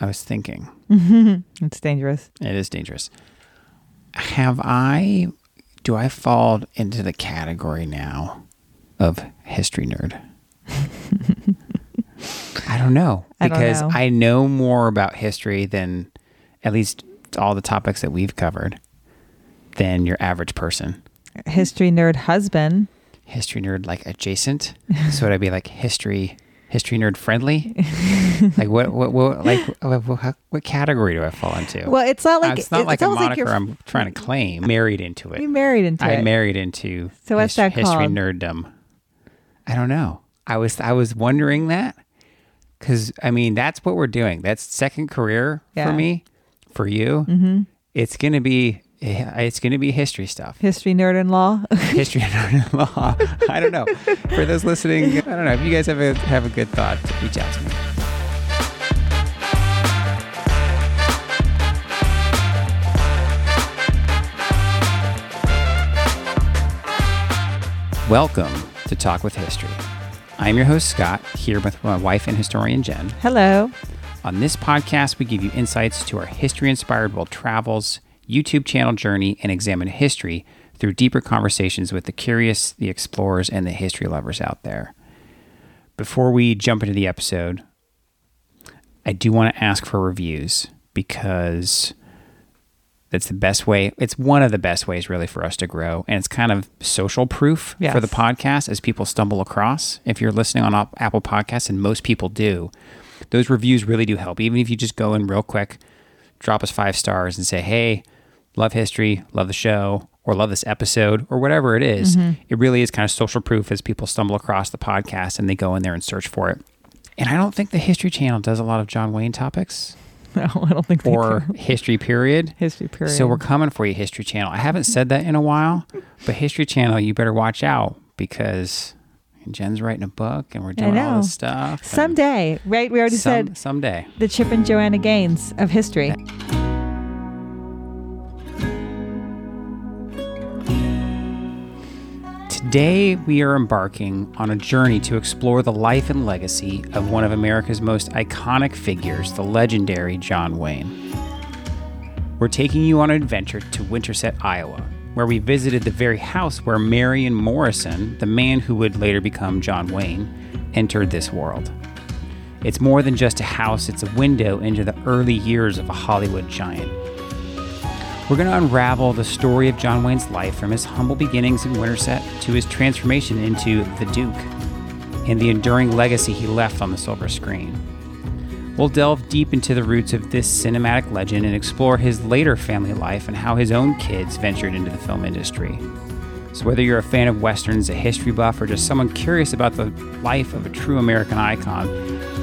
I was thinking. Mm-hmm. It's dangerous. It is dangerous. Have I, do I fall into the category now of history nerd? I don't know I don't because know. I know more about history than at least all the topics that we've covered than your average person. History nerd husband. History nerd like adjacent. so would I be like history history nerd friendly? like what what, what like what, what, category do I fall into? Well, it's not like it's not like a moniker you're, I'm trying to claim. Married into it. you married into I it. I married into So what's his- that history called? nerddom. I don't know. I was I was wondering that because I mean that's what we're doing. That's second career Yeah. for me, for you. Mm-hmm. It's gonna be it's gonna be history stuff, History nerd in law. history nerd in law. I don't know. For those listening, I don't know if you guys have a have a good thought. Reach out to me. Welcome to Walk with History. I'm your host, Scott, here with my wife and historian, Jen. Hello. On this podcast, we give you insights to our history inspired world travels, YouTube channel journey, and examine history through deeper conversations with the curious, the explorers, and the history lovers out there. Before we jump into the episode, I do want to ask for reviews because that's the best way. It's one of the best ways, really, for us to grow. And it's kind of social proof Yes. for the podcast as people stumble across. If you're listening on Apple Podcasts, and most people do, those reviews really do help. Even if you just go in real quick, drop us five stars and say, hey, love history, love the show, or love this episode, or whatever it is, mm-hmm. it really is kind of social proof as people stumble across the podcast and they go in there and search for it. And I don't think the History Channel does a lot of John Wayne topics No, I don't think or history period. history period. So we're coming for you, History Channel. I haven't said that in a while, but History Channel, you better watch out because Jen's writing a book and we're doing all this stuff. someday, right? We already some, said someday. the Chip and Joanna Gaines of history. Today, we are embarking on a journey to explore the life and legacy of one of America's most iconic figures, the legendary John Wayne. We're taking you on an adventure to Winterset, Iowa, where we visited the very house where Marion Morrison, the man who would later become John Wayne, entered this world. It's more than just a house, it's a window into the early years of a Hollywood giant. We're going to unravel the story of John Wayne's life from his humble beginnings in Winterset to his transformation into the Duke and the enduring legacy he left on the silver screen. We'll delve deep into the roots of this cinematic legend and explore his later family life and how his own kids ventured into the film industry. So, whether you're a fan of westerns, a history buff, or just someone curious about the life of a true American icon,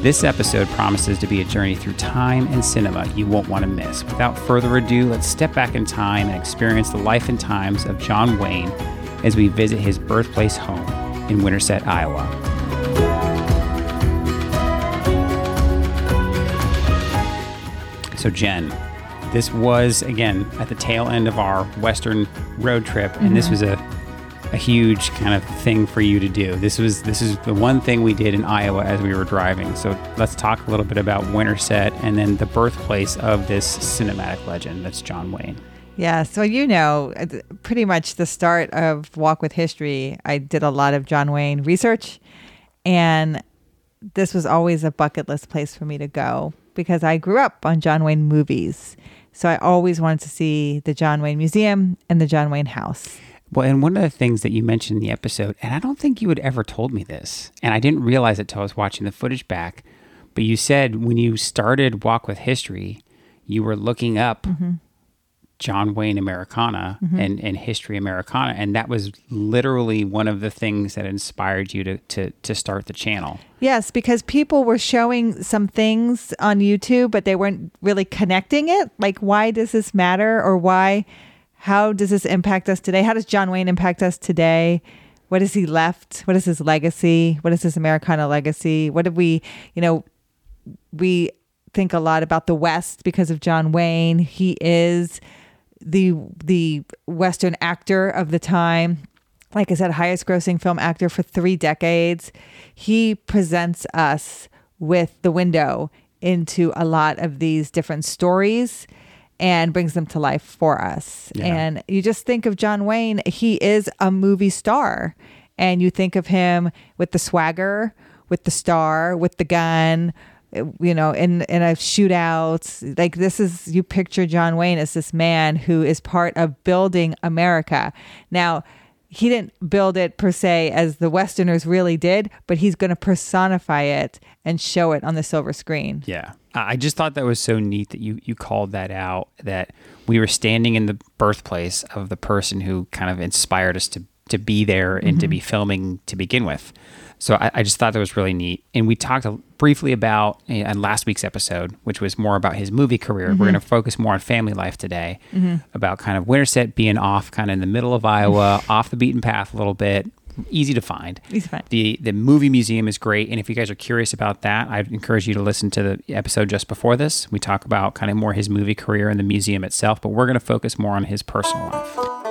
this episode promises to be a journey through time and cinema you won't want to miss. Without further ado, let's step back in time and experience the life and times of John Wayne as we visit his birthplace home in Winterset, Iowa. So, Jen, this was again at the tail end of our Western road trip, and this mm-hmm. was a a huge kind of thing for you to do. This was this is the one thing we did in Iowa as we were driving. So let's talk a little bit about Winterset and then the birthplace of this cinematic legend that's John Wayne. Yeah, so you know, uh, pretty much the start of Walk with History, I did a lot of John Wayne research, and this was always a bucket list place for me to go because I grew up on John Wayne movies. So I always wanted to see the John Wayne Museum and the John Wayne House. Well, and one of the things that you mentioned in the episode, and I don't think you had ever told me this, and I didn't realize it till I was watching the footage back, but you said when you started Walk with History, you were looking up mm-hmm. John Wayne Americana mm-hmm. and, and History Americana, and that was literally one of the things that inspired you to, to, to start the channel. Yes, because people were showing some things on YouTube, but they weren't really connecting it. Like, why does this matter? Or why, how does this impact us today? How does John Wayne impact us today? What has he left? What is his legacy? What is his Americana legacy? What did we, you know, we think a lot about the West because of John Wayne. He is the the Western actor of the time. Like I said, highest grossing film actor for three decades. He presents us with the window into a lot of these different stories and brings them to life for us. Yeah. And you just think of John Wayne, he is a movie star. And you think of him with the swagger, with the star, with the gun, you know, in in a shootout. Like this is you picture John Wayne as this man who is part of building America. Now, he didn't build it per se as the Westerners really did, but he's going to personify it and show it on the silver screen. Yeah. I just thought that was so neat that you you called that out that we were standing in the birthplace of the person who kind of inspired us to to be there and to mm-hmm. be filming to begin with. So I, I just thought that was really neat. And we talked briefly about eh, in last week's episode, which was more about his movie career. We're going to focus more on family life today, about kind of Winterset being off, kind of in the middle of Iowa, off the beaten path a little bit, easy to find. Easy to find. The the movie museum is great, and if you guys are curious about that, I'd encourage you to listen to the episode just before this. We talk about kind of more his movie career and the museum itself, but we're going to focus more on his personal life.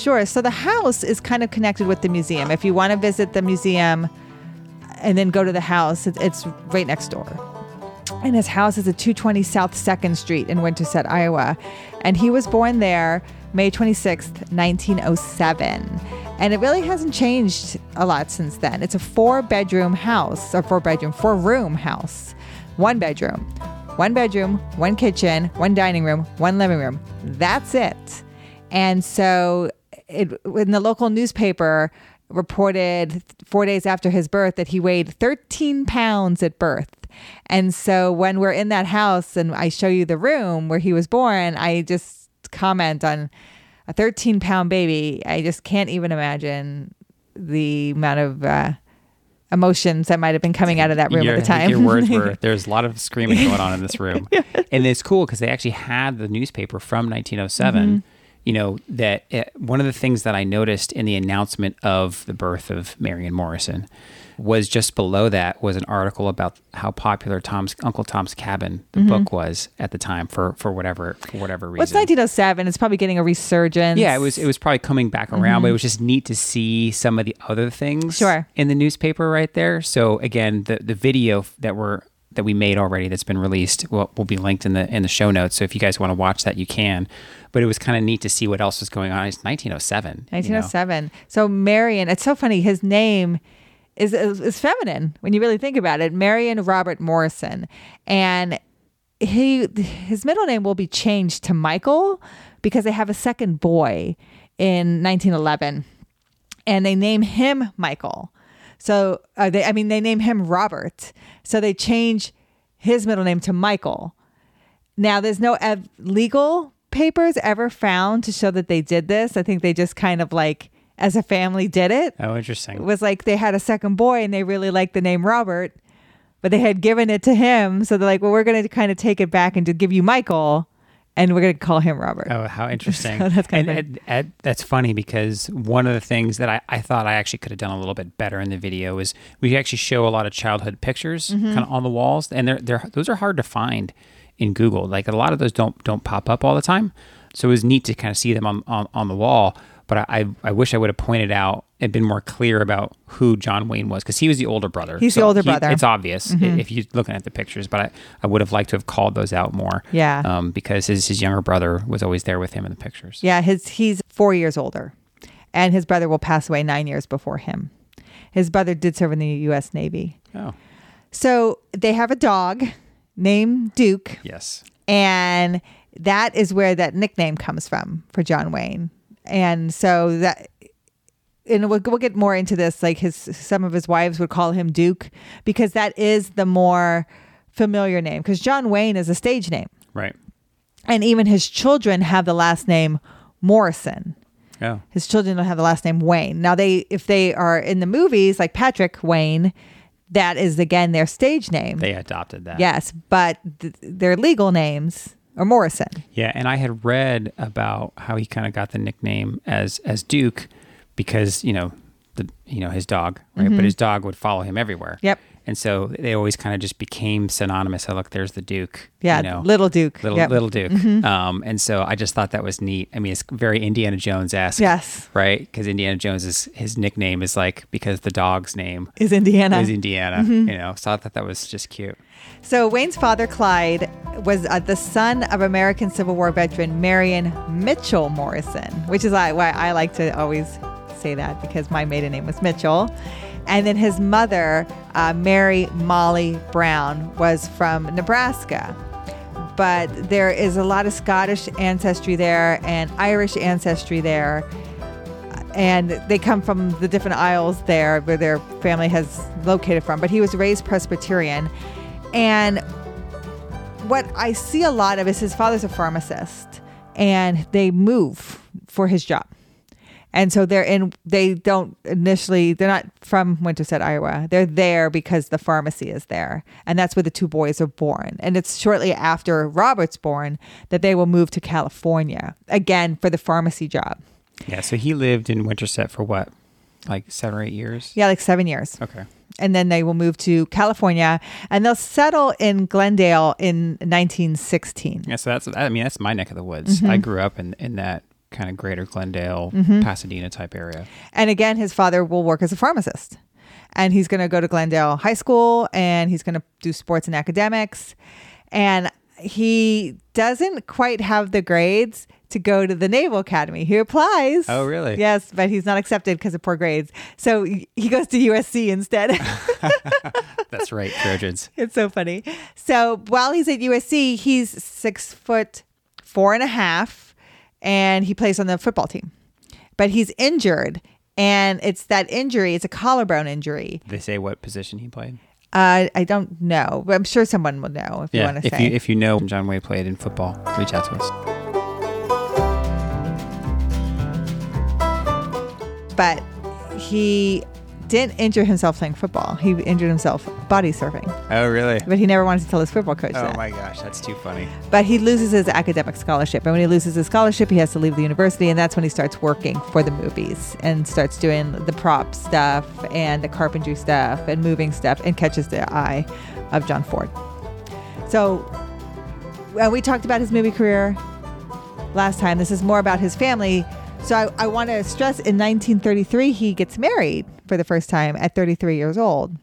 Sure. So the house is kind of connected with the museum. If you want to visit the museum and then go to the house, it's right next door. And his house is at 220 South 2nd Street in Winterset, Iowa. And he was born there May 26th, 1907. And it really hasn't changed a lot since then. It's a four bedroom house, or four bedroom, four room house. One bedroom, one bedroom, one kitchen, one dining room, one living room. That's it. And so it, in the local newspaper reported four days after his birth that he weighed 13 pounds at birth. And so when we're in that house and I show you the room where he was born, I just comment on a 13 pound baby. I just can't even imagine the amount of uh, emotions that might have been coming out of that room Your- at the time. Your words were there's a lot of screaming going on in this room, and it's cool because they actually had the newspaper from 1907. Mm-hmm. You know that uh, one of the things that I noticed in the announcement of the birth of Marion Morrison was just below that was an article about how popular Tom's Uncle Tom's Cabin, the book, was at the time for for whatever for whatever reason. What's 1907? It's probably getting a resurgence. Yeah, it was it was probably coming back around, but it was just neat to see some of the other things Sure. in the newspaper right there. So again, the the video that we're that we made already that's been released will, will be linked in the in the show notes. So if you guys want to watch that, you can. But it was kind of neat to see what else was going on. It's 1907. you know? 1907. So Marion, it's so funny. His name is, is is feminine when you really think about it. Marion Robert Morrison, and he his middle name will be changed to Michael because they have a second boy in 1911, and they name him Michael. So uh, they, I mean, they name him Robert. So they change his middle name to Michael. Now, there's no ev- legal papers ever found to show that they did this. I think they just kind of like, as a family, did it. Oh, interesting. It was like they had a second boy and they really liked the name Robert, but they had given it to him. So they're like, well, we're going to kind of take it back and to give you Michael, and we're going to call him Robert. Oh, how interesting! So that's kind and, of and- and that's funny because one of the things that I, I thought I actually could have done a little bit better in the video is we actually show a lot of childhood pictures Mm-hmm. kind of on the walls, and they're they're those are hard to find in Google. Like a lot of those don't don't pop up all the time, so it was neat to kind of see them on on, on the wall. But I, I I wish I would have pointed out and been more clear about who John Wayne was because he was the older brother. He's the older he- brother. Mm-hmm. It's obvious i- if you're looking at the pictures, but I, I would have liked to have called those out more Yeah. um, because his, his younger brother was always there with him in the pictures. Yeah, his he's four years older, and his brother will pass away nine years before him. His brother did serve in the U.S. Navy. Oh, So they have a dog named Duke, yes. and that is where that nickname comes from for John Wayne. And so that, and we'll, we'll get more into this. Like his, some of his wives would call him Duke because that is the more familiar name. Because John Wayne is a stage name, Right. and even his children have the last name Morrison. Oh, His children don't have the last name Wayne. Now they, if they are in the movies, like Patrick Wayne, that is again their stage name. they adopted that. yes, but th- their legal names are Morrison. Yeah, and I had read about how he kind of got the nickname as as Duke because you know the you know his dog, right? But his dog would follow him everywhere. Mm-hmm. Yep. And so they always kind of just became synonymous. Oh, look, there's the Duke. Yeah, you know, Little Duke. little Yep. Mm-hmm. Duke. Um, and so I just thought that was neat. I mean, it's very Indiana Jones esque. Yes. Right, because Indiana Jones is his nickname is like because the dog's name Is Indiana. is Indiana. Mm-hmm. You know, so I thought that was just cute. So Wayne's father, Clyde, was uh, the son of American Civil War veteran Marion Mitchell Morrison, which is why I like to always say that because my maiden name was Mitchell. And then his mother, uh, Mary Molly Brown, was from Nebraska. But there is a lot of Scottish ancestry there and Irish ancestry there. And they come from the different isles there where their family has located from. But he was raised Presbyterian. And what I see a lot of is his father's a pharmacist and they move for his job. And so they're in, they don't initially, they're not from Winterset, Iowa. They're there because the pharmacy is there. And that's where the two boys are born. And it's shortly after Robert's born that they will move to California again for the pharmacy job. Yeah. So he lived in Winterset for what, like seven or eight years? Yeah, like seven years. Okay. and then they will move to California and they'll settle in Glendale in 1916. Yeah. So that's I mean that's my neck of the woods. Mm-hmm. I grew up in in that kind of greater Glendale, mm-hmm. Pasadena type area. And again, his father will work as a pharmacist. And he's going to go to Glendale High School and he's going to do sports and academics. And he doesn't quite have the grades to go to the Naval Academy. He applies. Oh, really? Yes, but he's not accepted because of poor grades. So he goes to USC instead. That's right, Trojans. It's so funny. So while he's at USC, he's six foot four and a half, and he plays on the football team. But he's injured, and it's that injury. It's a collarbone injury. They say what position he played. Uh, I don't know, but I'm sure someone will know if you want to if say. you if you know John Way played in football, reach out to us. but he didn't injure himself playing football. He injured himself body surfing, Oh, really? but he never wanted to tell his football coach Oh that. my gosh, that's too funny. But he loses his academic scholarship. And when he loses his scholarship, he has to leave the university. And that's when he starts working for the movies and starts doing the prop stuff and the carpentry stuff and moving stuff and catches the eye of John Ford. So uh, we talked about his movie career last time. This is more about his family. So I, I want to stress in 1933, he gets married for the first time at 33 years old.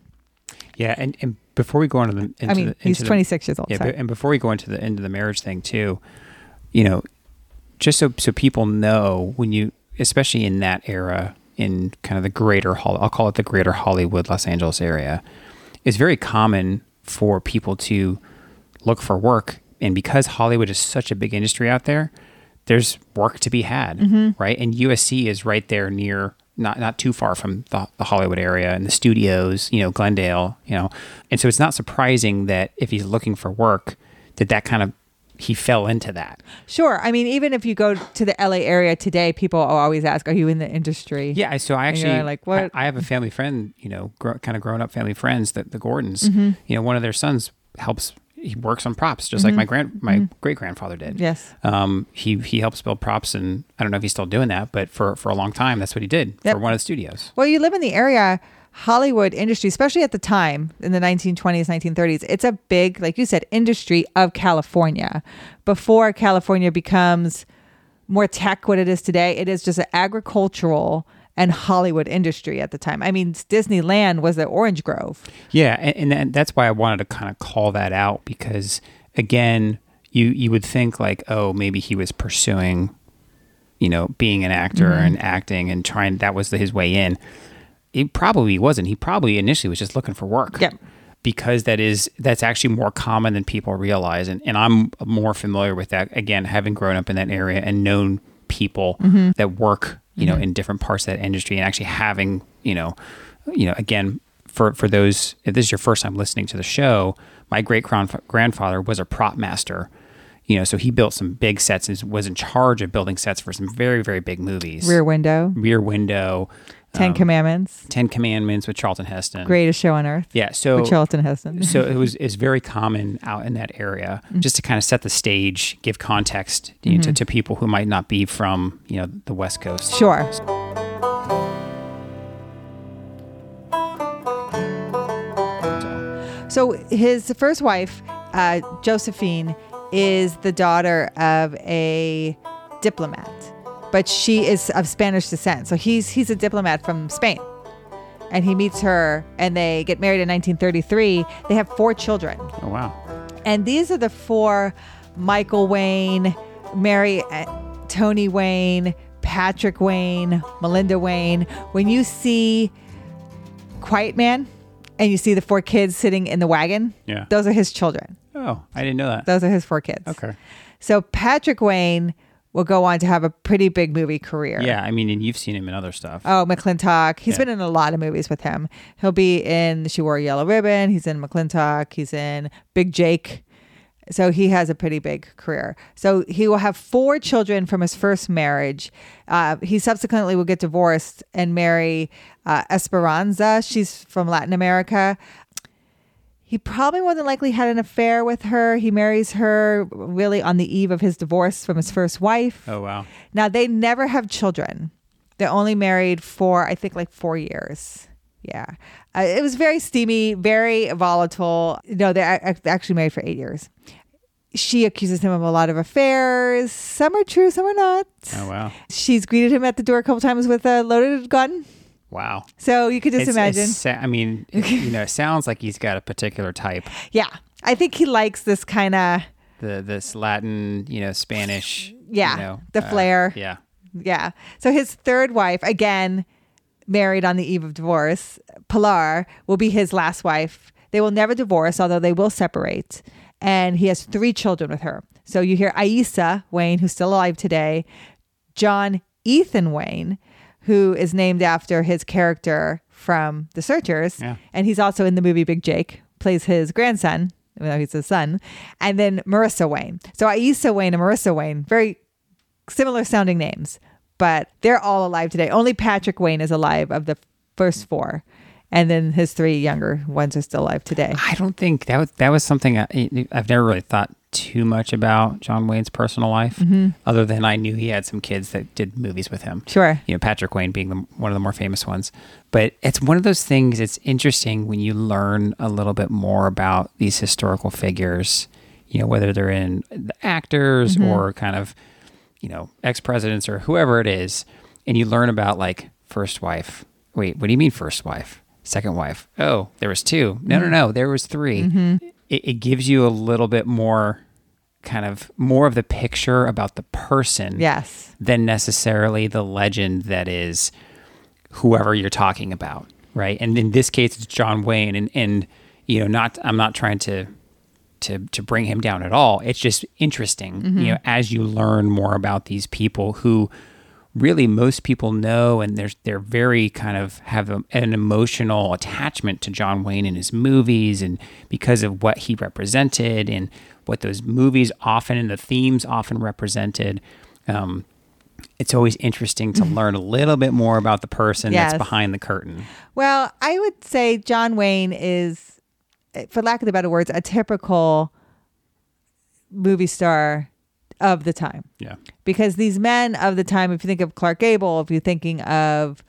Yeah, and, and before we go into the, into I mean, the, he's into the- 26 years old. Yeah, sorry. and before we go into the into the marriage thing too, you know, just so so people know when you, especially in that era, in kind of the greater Hol, I'll call it the greater Hollywood, Los Angeles area, it's very common for people to look for work, and because Hollywood is such a big industry out there, there's work to be had, Mm-hmm. right? And USC is right there near. Not, not too far from the, the Hollywood area and the studios, you know, Glendale, you know, and so it's not surprising that if he's looking for work, that that kind of he fell into that. Sure. I mean, even if you go to the LA area today, people always ask, "Are you in the industry?" Yeah, so I actually like, what? I, I have a family friend, you know, kind of grown up family friends, the, the Gordons. Mm-hmm. You know, one of their sons helps. He works on props, just like my grand my great grandfather did. Mm-hmm. Yes. Um, he he helps build props, and I don't know if he's still doing that, but for for a long time, that's what he did Yep. for one of the studios. Well, you live in the area, Hollywood industry, especially at the time in the 1920s, 1930s. It's a big, like you said, industry of California. Before California becomes more tech, what it is today, it is just an agricultural and Hollywood industry at the time. I mean, Disneyland was the Orange Grove. Yeah, and, and that's why I wanted to kind of call that out because again, you you would think like, oh, maybe he was pursuing, you know, being an actor Mm-hmm. and acting and trying that was the, his way in. It probably wasn't. He probably initially was just looking for work. Yep. Because that is that's actually more common than people realize, and, and I'm more familiar with that again, having grown up in that area and known people Mm-hmm. that work, you know, mm-hmm. in different parts of that industry, and actually having, you know, you know, again, for for those if this is your first time listening to the show, my great grandfather was a prop master. You know, so he built some big sets and was in charge of building sets for some very very big movies. Rear Window, Rear Window, Ten um, Commandments. Ten Commandments with Charlton Heston. Greatest show on earth. Yeah. So with Charlton Heston. so it was it's very common out in that area mm-hmm. just to kind of set the stage, give context you know, mm-hmm. to, to people who might not be from you know the West Coast. Sure. So, So his first wife, uh, Josephine, is the daughter of a diplomat but she is of Spanish descent. So he's he's a diplomat from Spain, and he meets her, and they get married in 1933. They have four children. Oh wow. And these are the four Michael Wayne, Mary, uh, Tony Wayne, Patrick Wayne, Melinda Wayne. When you see Quiet Man and you see the four kids sitting in the wagon, Yeah. those are his children. Oh, I didn't know that. Those are his four kids. Okay. So Patrick Wayne will go on to have a pretty big movie career. Yeah, I mean, and you've seen him in other stuff. Oh, McLintock. He's Yeah. been in a lot of movies with him. He'll be in She Wore a Yellow Ribbon. He's in McLintock. He's in Big Jake. So he has a pretty big career. So he will have four children from his first marriage. Uh, he subsequently will get divorced and marry uh, Esperanza. She's from Latin America. He probably more than likely had an affair with her. He marries her really on the eve of his divorce from his first wife. Oh wow. Now they never have children. They're only married for I think like four years. Yeah, uh, it was very steamy, very volatile. No, they're actually married for eight years. She accuses him of a lot of affairs. Some are true, some are not. Oh wow. She's greeted him at the door a couple times with a loaded gun. Wow. So you could just It's- imagine. it's I mean, it- you know, it sounds like he's got a particular type. yeah, I think he likes this kind of The this Latin, you know, Spanish. Yeah, You know, the uh, flair. Yeah. Yeah. So his third wife, again, married on the eve of divorce, Pilar, will be his last wife. They will never divorce, although they will separate. And he has three children with her. So you hear Aissa Wayne, who's still alive today, John Ethan Wayne, who is named after his character from The Searchers. Yeah. And he's also in the movie Big Jake, plays his grandson, even though he's his son. And then Marissa Wayne. So Aissa Wayne and Marissa Wayne, very similar sounding names, but they're all alive today. Only Patrick Wayne is alive of the first four. And then his three younger ones are still alive today. I don't think that was that was something I, I've never really thought too much about John Wayne's personal life, Mm-hmm. other than I knew he had some kids that did movies with him. Sure. You know, Patrick Wayne being the, one of the more famous ones. But it's one of those things. It's interesting when you learn a little bit more about these historical figures. You know, whether they're in the actors mm-hmm. or kind of, you know, ex presidents or whoever it is, and you learn about like first wife. Wait, what do you mean first wife? Second wife? Oh, there was two. No, no, mm. no, there was 3 mm-hmm. It, it gives you a little bit more, kind of more of the picture about the person Yes. than necessarily the legend that is whoever you're talking about, right? And in this case, it's John Wayne, and and you know, not I'm not trying to to to bring him down at all. It's just interesting, you mm-hmm. know, as you learn more about these people who really most people know and they're they're very kind of have a, an emotional attachment to John Wayne and his movies and because of what he represented and what those movies often and the themes often represented um, it's always interesting to learn a little bit more about the person Yes. that's behind the curtain. Well, I would say John Wayne is, for lack of the better words, a typical movie star of the time. Yeah. because these men of the time, if you think of Clark Gable, if you're thinking of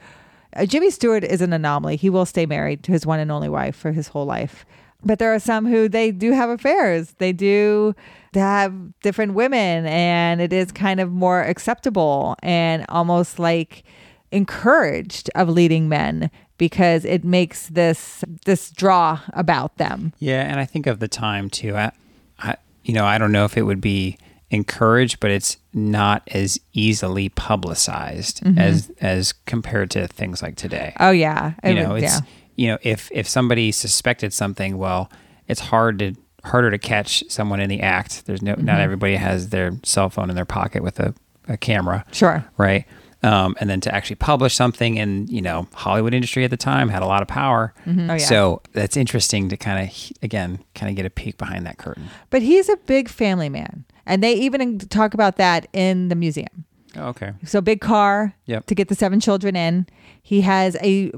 uh, Jimmy Stewart, is an anomaly. He will stay married to his one and only wife for his whole life. But there are some who they do have affairs. They do have different women, and it is kind of more acceptable and almost like encouraged of leading men because it makes this this draw about them. Yeah, and I think of the time too. I, I, you know, I don't know if it would be encouraged, but it's not as easily publicized mm-hmm. as as compared to things like today. Oh yeah, you It know, would- it's yeah. You know, if if somebody suspected something, well, it's hard to harder to catch someone in the act. There's no not everybody has their cell phone in their pocket with a, a camera. Sure. right? Um, and then to actually publish something, in you know, Hollywood industry at the time had a lot of power. Oh, yeah. So that's interesting to kind of again kind of get a peek behind that curtain. But he's a big family man. And they even talk about that in the museum. Oh, okay. So big car Yep. to get the seven children in. He has a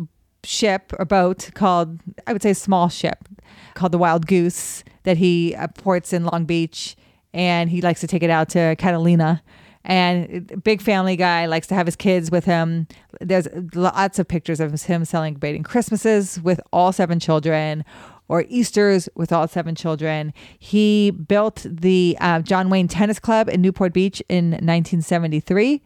ship or boat called I would say a small ship called the Wild Goose that he uh, ports in Long Beach and he likes to take it out to Catalina. And big family guy likes to have his kids with him. There's lots of pictures of him celebrating Christmases with all seven children or Easter's with all seven children. He built the uh, John Wayne Tennis Club in Newport Beach in 1973.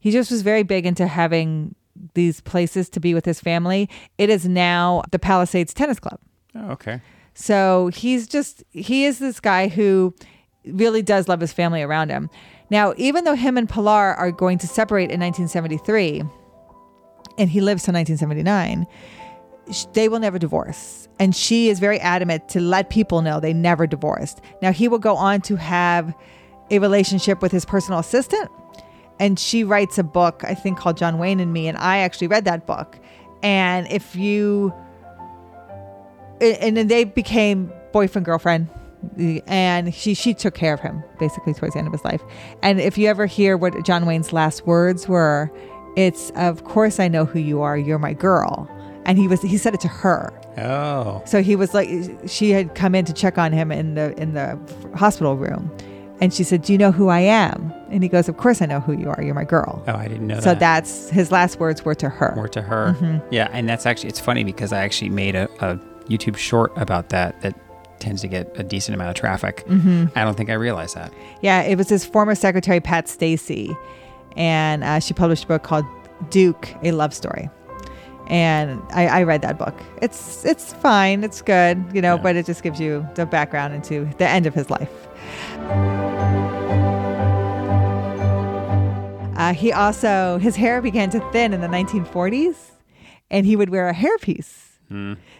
He just was very big into having these places to be with his family. It is now the Palisades Tennis Club. Oh, okay. So he's just, he is this guy who really does love his family around him. Now, even though him and Pilar are going to separate in 1973, and he lives till 1979, they will never divorce. And she is very adamant to let people know they never divorced. Now, he will go on to have a relationship with his personal assistant. And she writes a book, I think, called John Wayne and Me. And I actually read that book. And if you, and then they became boyfriend, girlfriend and she she took care of him basically towards the end of his life. And if you ever hear what John Wayne's last words were, it's of course I know who you are. You're my girl. And he was he said it to her. Oh. So he was like she had come in to check on him in the in the hospital room. And she said, "Do you know who I am?" And he goes, "Of course I know who you are. You're my girl." Oh, I didn't know so that. that's his last words were to her. More to her. Mm-hmm. Yeah, and that's actually it's funny because I actually made a, a YouTube short about that that tends to get a decent amount of traffic. Mm-hmm. I don't think I realized that. Yeah, it was his former secretary Pat Stacy, and uh, she published a book called Duke: A Love Story. And I, I read that book. It's it's fine, it's good, you know, Yeah. but it just gives you the background into the end of his life. Uh, he also his hair began to thin in the 1940s, and he would wear a hairpiece.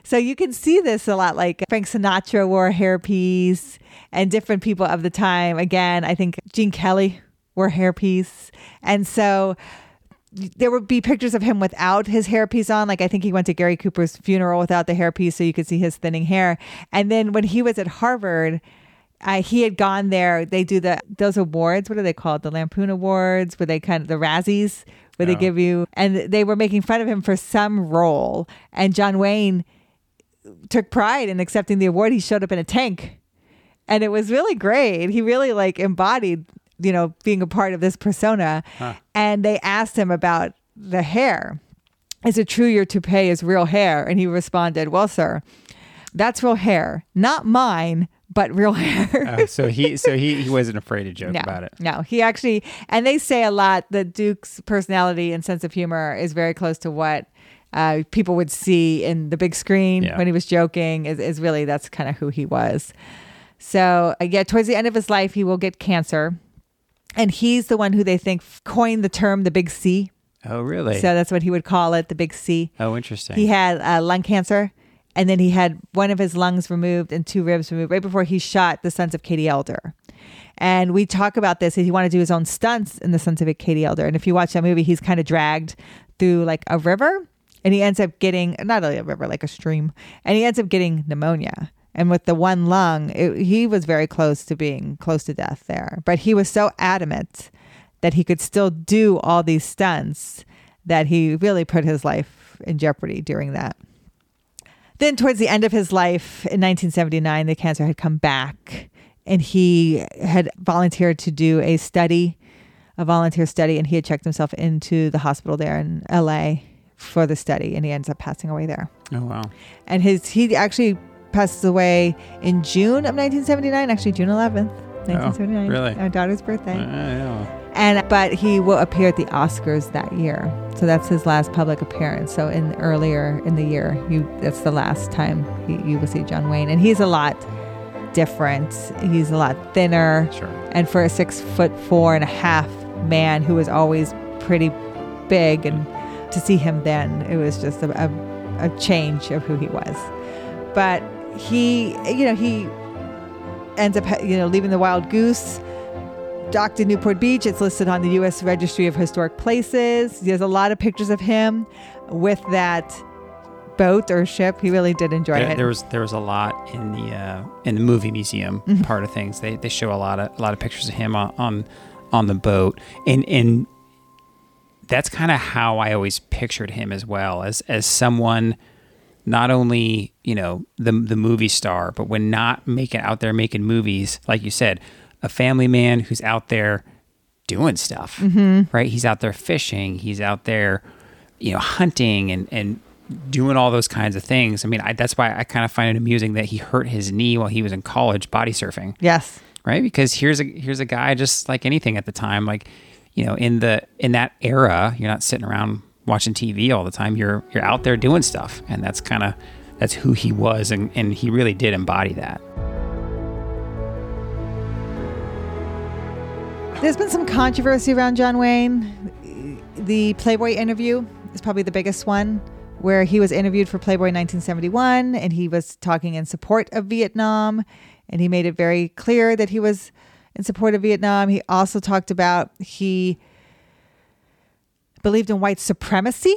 So you can see this a lot. Like Frank Sinatra wore a hairpiece, and different people of the time. Again, I think Gene Kelly wore a hairpiece, and so there would be pictures of him without his hairpiece on. Like I think he went to Gary Cooper's funeral without the hairpiece, so you could see his thinning hair. And then when he was at Harvard, uh, he had gone there. They do the those awards. What are they called? The Lampoon Awards, where they kind of the Razzies, where they Oh. give you. And they were making fun of him for some role. And John Wayne took pride in accepting the award. He showed up in a tank, and it was really great. He really like embodied, you know, being a part of this persona. And they asked him about the hair. Is it true your toupee is real hair? And he responded, "Well, sir, that's real hair, not mine, but real hair." Uh, so he so he, he wasn't afraid to joke no, about it. no, he actually, and they say a lot that Duke's personality and sense of humor is very close to what uh, people would see in the big screen Yeah. when he was joking. Is, is really that's kind of who he was. So uh, yeah, towards the end of his life, he will get cancer, and he's the one who they think coined the term the big C. Oh, really? So that's what he would call it, the big C. oh, interesting. He had uh, lung cancer, and then he had one of his lungs removed and two ribs removed right before he shot The Sons of Katie Elder. And we talk about this. He wanted to do his own stunts in The Sons of Katie Elder. And if you watch that movie, he's kind of dragged through like a river, and he ends up getting not really a river, like a stream, and he ends up getting pneumonia. And with the one lung, it, he was very close to being close to death there. But he was so adamant that he could still do all these stunts that he really put his life in jeopardy during that. Then, towards the end of his life in 1979, the cancer had come back, and he had volunteered to do a study, a volunteer study, and he had checked himself into the hospital there in LA for the study, and he ends up passing away there. oh, wow. And his he actually passes away in June of 1979, actually June 11th, 1979, really? our daughter's birthday. Uh, yeah. And but he will appear at the Oscars that year. So that's his last public appearance. So in earlier in the year, you that's the last time he, you will see John Wayne, and he's a lot different. He's a lot thinner, Sure. and for a six foot four and a half man who was always pretty big, and to see him then, it was just a, a, a change of who he was. But he, you know, he ends up, you know, leaving the Wild Goose docked in Newport Beach. It's listed on the U.S. Registry of Historic Places. There's a lot of pictures of him with that boat or ship. He really did enjoy There, it. there was there was a lot in the uh, in the movie museum Mm-hmm. part of things. They they show a lot of a lot of pictures of him on on, on the boat, and and that's kind of how I always pictured him as well as as someone not only you know the the movie star, but when not making out there making movies, like you said, a family man who's out there doing stuff, mm-hmm. right? He's out there fishing, he's out there, you know, hunting and and doing all those kinds of things. I mean, I, that's why I kind of find it amusing that he hurt his knee while he was in college body surfing. Yes. Right? Because here's a here's a guy just like anything at the time like you know, in the in that era, you're not sitting around watching TV all the time. You're you're out there doing stuff, and that's kind of that's who he was, and, and he really did embody that. There's been some controversy around John Wayne. The Playboy interview is probably the biggest one, where he was interviewed for Playboy 1971 and he was talking in support of Vietnam. And he made it very clear that he was in support of Vietnam. He also talked about he believed in white supremacy.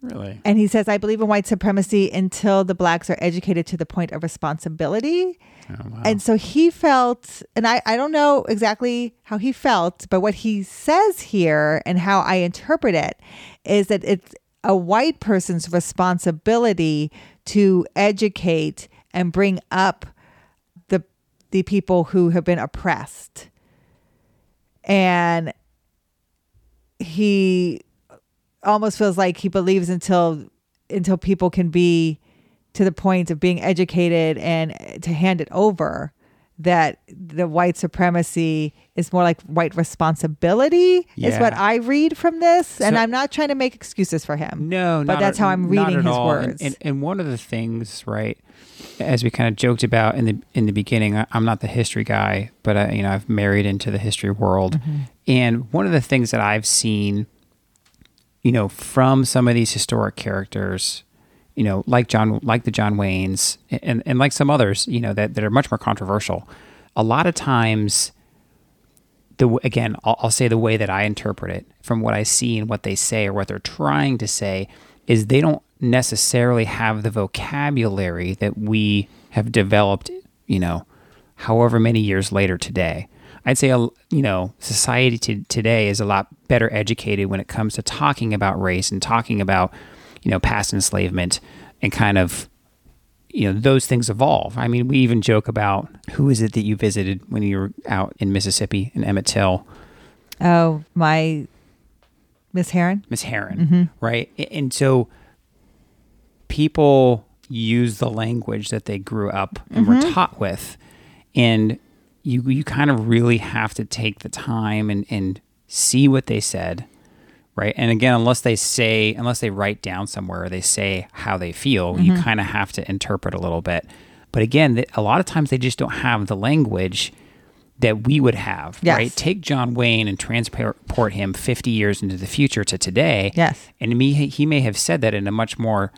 Really? And he says, I believe in white supremacy until the blacks are educated to the point of responsibility. Oh, wow. And so he felt, and I, I don't know exactly how he felt, but what he says here and how I interpret it is that it's a white person's responsibility to educate and bring up the the people who have been oppressed. And he almost feels like he believes until until people can be to the point of being educated and to hand it over that the white supremacy is more like white responsibility is what I read from this and I'm not trying to make excuses for him. No, but that's at- how I'm reading his all. And- words. And, and one of the things, right, as we kind of joked about in the in the beginning, I, I'm not the history guy, but I, you know, I've married into the history world, Mm-hmm. and one of the things that I've seen, you know, from some of these historic characters, you know, like John, like the John Waynes, and and like some others, you know, that that are much more controversial. A lot of times the again I'll, I'll say the way that i interpret it from what i see and what they say or what they're trying to say is they don't necessarily have the vocabulary that we have developed you know however many years later today i'd say you know society to, today is a lot better educated when it comes to talking about race and talking about you know past enslavement and kind of you know those things evolve. I mean, we even joke about who is it that you visited when you were out in Mississippi in Emmett Till, oh, my Miss Heron? Miss Heron, mm-hmm. right? And so people use the language that they grew up and were mm-hmm. taught with, and you you kind of really have to take the time and and see what they said. Right. And again, unless they say, unless they write down somewhere, or they say how they feel, you mm-hmm. kind of have to interpret a little bit. But again, th- a lot of times they just don't have the language that we would have, Yes. right? Take John Wayne and transport him 50 years into the future to today. Yes. And me, he may have said that in a much more,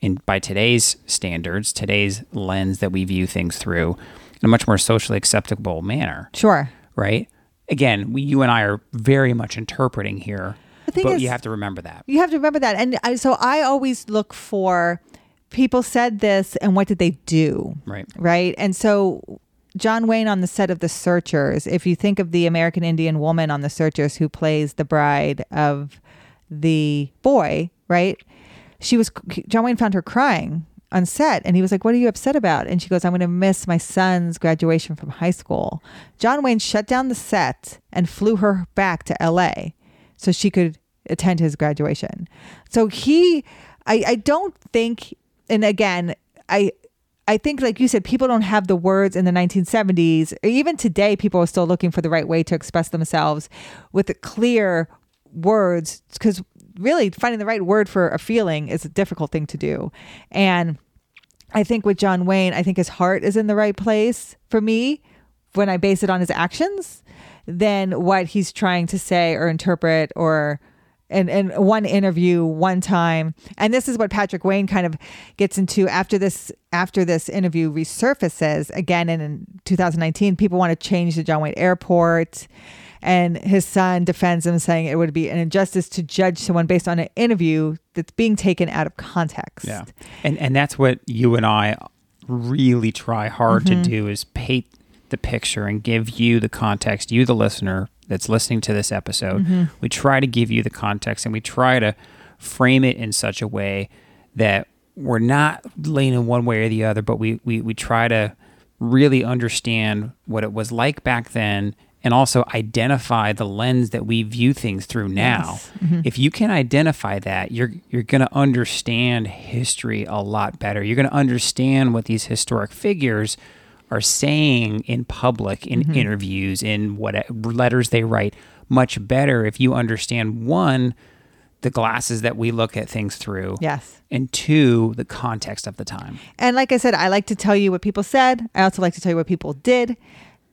in by today's standards, today's lens that we view things through, in a much more socially acceptable manner, Sure. right? Again, we, you and I are very much interpreting here, but is- you have to remember that. You have to remember that. And I, so I always look for people said this and what did they do? Right. Right. And so John Wayne on the set of The Searchers, if you think of the American Indian woman on The Searchers who plays the bride of the boy, right? She was, John Wayne found her crying on set and he was like, What are you upset about? And she goes, I'm going to miss my son's graduation from high school. John Wayne shut down the set and flew her back to LA so she could attend his graduation. So he, I, I don't think, and again, I, I think, like you said, people don't have the words in the 1970s. Even today, people are still looking for the right way to express themselves with clear words because really finding the right word for a feeling is a difficult thing to do. And I think with John Wayne, I think his heart is in the right place for me when I base it on his actions than what he's trying to say or interpret or in, in one interview one time. And this is what patrick wayne kind of gets into after this after this interview resurfaces again in, in 2019 people want to change the john wayne airport and his son defends him saying it would be an injustice to judge someone based on an interview that's being taken out of context Yeah. And and that's what you and I really try hard Mm-hmm. to do is paint the picture and give you the context, you the listener that's listening to this episode. Mm-hmm. We try to give you the context and we try to frame it in such a way that we're not leaning one way or the other, but we we, we try to really understand what it was like back then and also identify the lens that we view things through now. Yes. Mm-hmm. If you can identify that, you're you're going to understand history a lot better. You're going to understand what these historic figures are saying in public, in Mm-hmm. interviews, in what letters they write much better if you understand one the glasses that we look at things through. Yes. And two, the context of the time. And like I said, I like to tell you what people said. I also like to tell you what people did.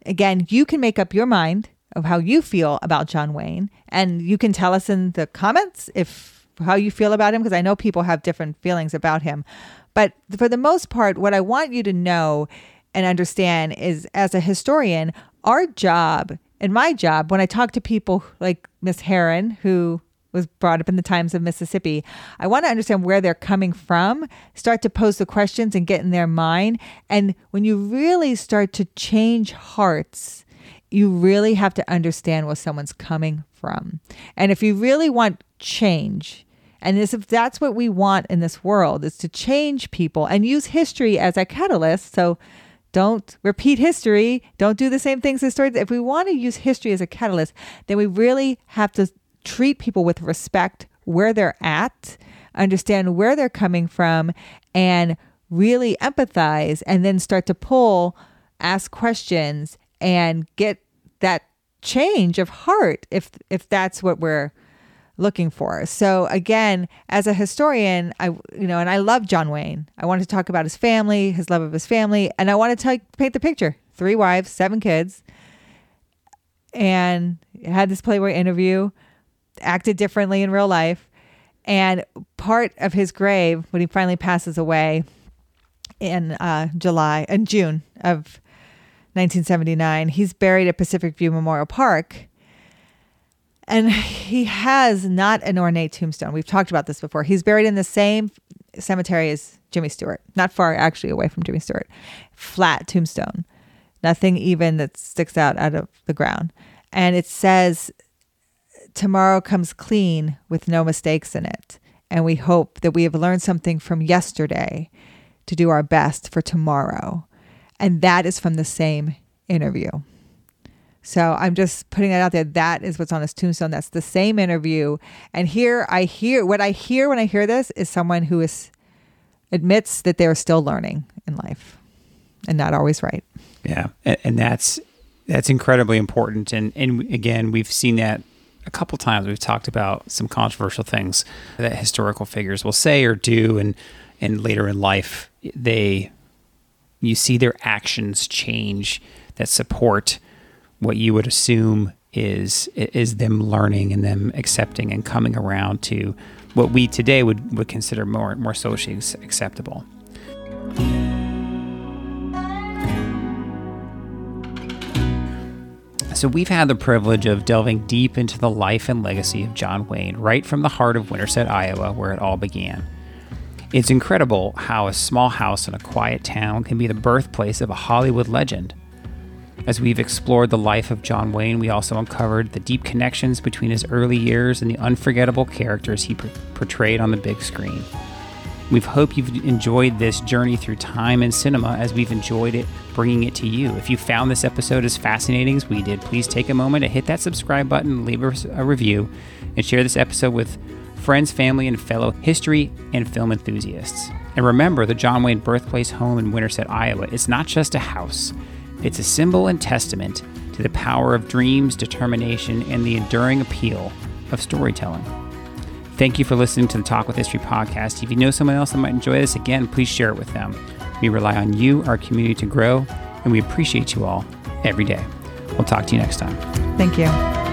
Again, you can make up your mind of how you feel about John Wayne, and you can tell us in the comments if how you feel about him because I know people have different feelings about him. But for the most part, what I want you to know and understand is as a historian, our job and my job when I talk to people like Miss Heron who was brought up in the times of Mississippi. I want to understand where they're coming from, start to pose the questions and get in their mind. And when you really start to change hearts, you really have to understand where someone's coming from. And if you really want change, and as if that's what we want in this world is to change people and use history as a catalyst. So don't repeat history. Don't do the same things as stories. If we want to use history as a catalyst, then we really have to treat people with respect where they're at, understand where they're coming from, and really empathize and then start to pull, ask questions, and get that change of heart if if that's what we're looking for. So again, as a historian, I you know, and I love John Wayne. I want to talk about his family, his love of his family, and I want to tell, paint the picture. Three wives, seven kids, and had this Playboy interview acted differently in real life. And part of his grave, when he finally passes away in uh, July and June of 1979, he's buried at Pacific View Memorial Park. And he has not an ornate tombstone. We've talked about this before. He's buried in the same cemetery as Jimmy Stewart, not far actually away from Jimmy Stewart. Flat tombstone, nothing even that sticks out out of the ground. And it says tomorrow comes clean with no mistakes in it. And we hope that we have learned something from yesterday to do our best for tomorrow. And that is from the same interview. So I'm just putting that out there. That is what's on his tombstone. That's the same interview. And here I hear what I hear when I hear this is someone who is admits that they're still learning in life and not always right. Yeah. And, and that's that's incredibly important. And and again, we've seen that a couple times we've talked about some controversial things that historical figures will say or do and and later in life they you see their actions change that support what you would assume is is them learning and them accepting and coming around to what we today would, would consider more more socially acceptable. So, we've had the privilege of delving deep into the life and legacy of John Wayne, right from the heart of Winterset, Iowa, where it all began. It's incredible how a small house in a quiet town can be the birthplace of a Hollywood legend. As we've explored the life of John Wayne, we also uncovered the deep connections between his early years and the unforgettable characters he portrayed on the big screen. We've hoped you've enjoyed this journey through time and cinema as we've enjoyed it bringing it to you. If you found this episode as fascinating as we did, please take a moment to hit that subscribe button, leave us a review, and share this episode with friends, family, and fellow history and film enthusiasts. And remember, the John Wayne birthplace home in Winterset, Iowa is not just a house, it's a symbol and testament to the power of dreams, determination, and the enduring appeal of storytelling. Thank you for listening to the Walk with History podcast. If you know someone else that might enjoy this, again, please share it with them. We rely on you, our community, to grow, and we appreciate you all every day. We'll talk to you next time. Thank you.